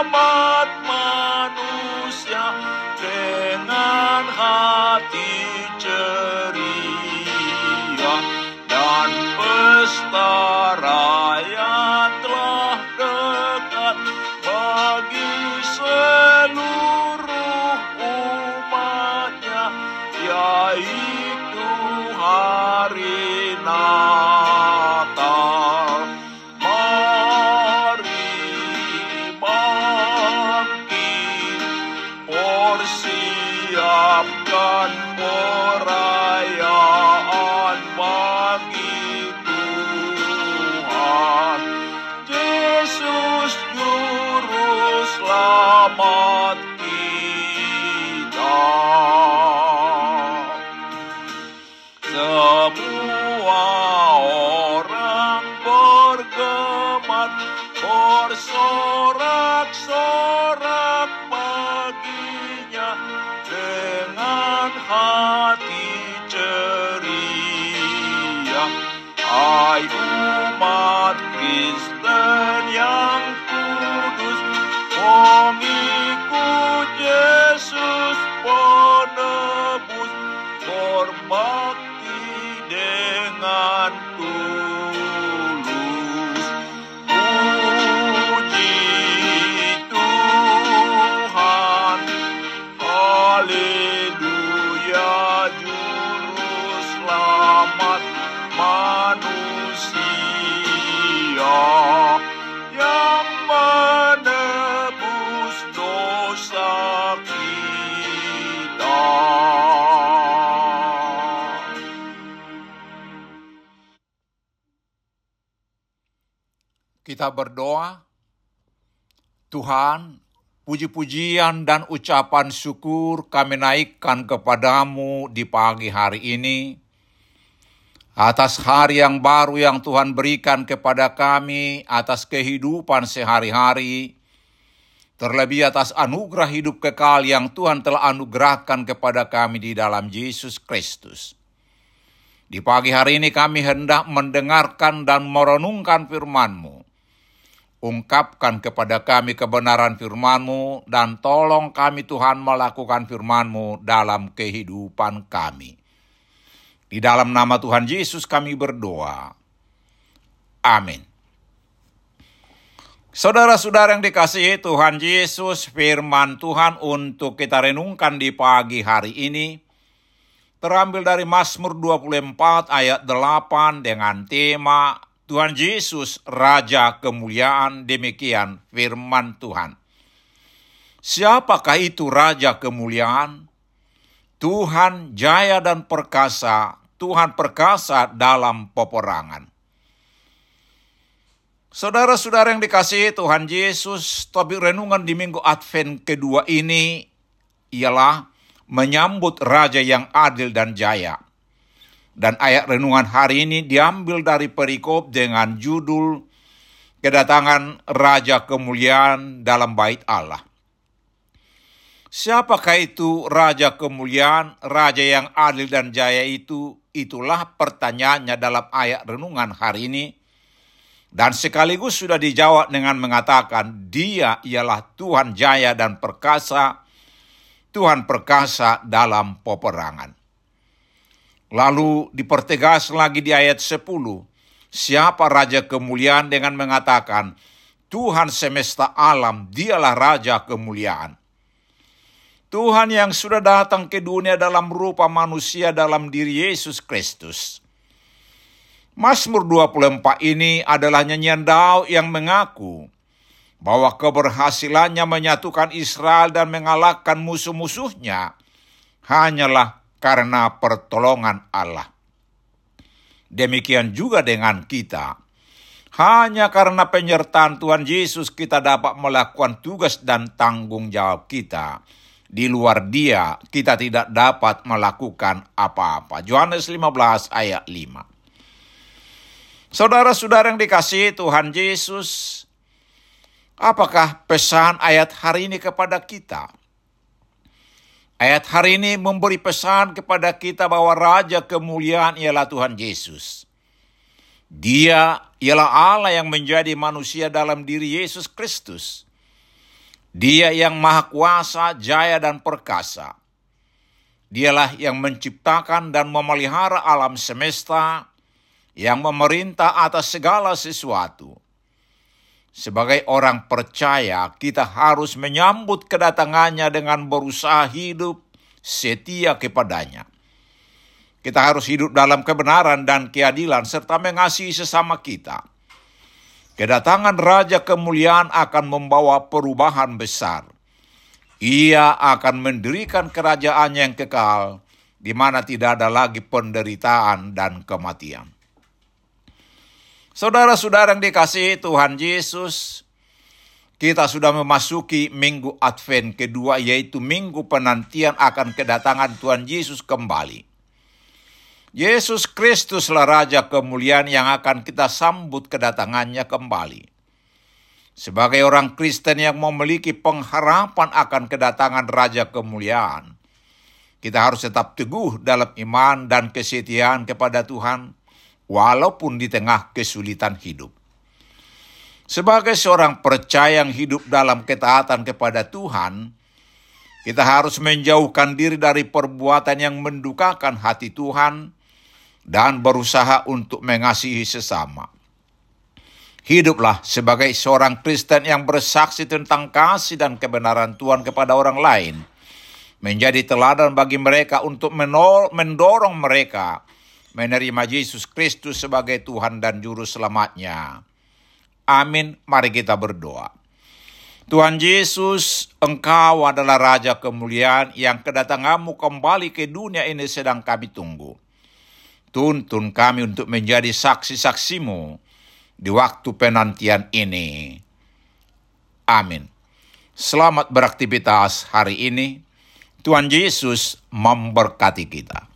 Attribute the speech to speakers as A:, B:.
A: sahabat manusia dengan hati ceria dan pesta. bergeman bersorak-sorak paginya dengan hati ceria. Hai umat Kristus. kita berdoa, Tuhan, puji-pujian dan ucapan syukur kami naikkan kepadamu di pagi hari ini. Atas hari yang baru yang Tuhan berikan kepada kami, atas kehidupan sehari-hari, terlebih atas anugerah hidup kekal yang Tuhan telah anugerahkan kepada kami di dalam Yesus Kristus. Di pagi hari ini kami hendak mendengarkan dan merenungkan firman-Mu. Ungkapkan kepada kami kebenaran firman-Mu dan tolong kami Tuhan melakukan firman-Mu dalam kehidupan kami. Di dalam nama Tuhan Yesus kami berdoa. Amin. Saudara-saudara yang dikasihi Tuhan Yesus, firman Tuhan untuk kita renungkan di pagi hari ini terambil dari Mazmur 24 ayat 8 dengan tema Tuhan Yesus Raja Kemuliaan demikian firman Tuhan. Siapakah itu Raja Kemuliaan? Tuhan jaya dan perkasa, Tuhan perkasa dalam peperangan. Saudara-saudara yang dikasihi Tuhan Yesus, topik renungan di minggu Advent kedua ini ialah menyambut Raja yang adil dan jaya. Dan ayat renungan hari ini diambil dari perikop dengan judul Kedatangan Raja Kemuliaan dalam Bait Allah. Siapakah itu Raja Kemuliaan, Raja yang adil dan jaya itu? Itulah pertanyaannya dalam ayat renungan hari ini. Dan sekaligus sudah dijawab dengan mengatakan dia ialah Tuhan jaya dan perkasa, Tuhan perkasa dalam peperangan. Lalu dipertegas lagi di ayat 10, siapa Raja Kemuliaan dengan mengatakan, Tuhan semesta alam, dialah Raja Kemuliaan. Tuhan yang sudah datang ke dunia dalam rupa manusia dalam diri Yesus Kristus. Mazmur 24 ini adalah nyanyian Daud yang mengaku bahwa keberhasilannya menyatukan Israel dan mengalahkan musuh-musuhnya hanyalah karena pertolongan Allah. Demikian juga dengan kita. Hanya karena penyertaan Tuhan Yesus kita dapat melakukan tugas dan tanggung jawab kita di luar dia kita tidak dapat melakukan apa-apa. Yohanes 15 ayat 5. Saudara-saudara yang dikasihi Tuhan Yesus, apakah pesan ayat hari ini kepada kita? Ayat hari ini memberi pesan kepada kita bahwa Raja kemuliaan ialah Tuhan Yesus. Dia ialah Allah yang menjadi manusia dalam diri Yesus Kristus dia yang maha kuasa, jaya dan perkasa. Dialah yang menciptakan dan memelihara alam semesta, yang memerintah atas segala sesuatu. Sebagai orang percaya, kita harus menyambut kedatangannya dengan berusaha hidup setia kepadanya. Kita harus hidup dalam kebenaran dan keadilan serta mengasihi sesama kita. Kedatangan Raja Kemuliaan akan membawa perubahan besar. Ia akan mendirikan kerajaan yang kekal, di mana tidak ada lagi penderitaan dan kematian. Saudara-saudara yang dikasihi Tuhan Yesus, kita sudah memasuki minggu Advent kedua, yaitu minggu penantian akan kedatangan Tuhan Yesus kembali. Yesus Kristuslah Raja kemuliaan yang akan kita sambut kedatangannya kembali. Sebagai orang Kristen yang memiliki pengharapan akan kedatangan Raja kemuliaan, kita harus tetap teguh dalam iman dan kesetiaan kepada Tuhan, walaupun di tengah kesulitan hidup. Sebagai seorang percaya yang hidup dalam ketaatan kepada Tuhan, kita harus menjauhkan diri dari perbuatan yang mendukakan hati Tuhan, dan berusaha untuk mengasihi sesama. Hiduplah sebagai seorang Kristen yang bersaksi tentang kasih dan kebenaran Tuhan kepada orang lain, menjadi teladan bagi mereka untuk mendorong mereka menerima Yesus Kristus sebagai Tuhan dan Juru Selamatnya. Amin. Mari kita berdoa. Tuhan Yesus, Engkau adalah Raja kemuliaan yang kedatanganmu kembali ke dunia ini sedang kami tunggu. Tuntun kami untuk menjadi saksi-saksimu di waktu penantian ini. Amin. Selamat beraktivitas hari ini. Tuhan Yesus memberkati kita.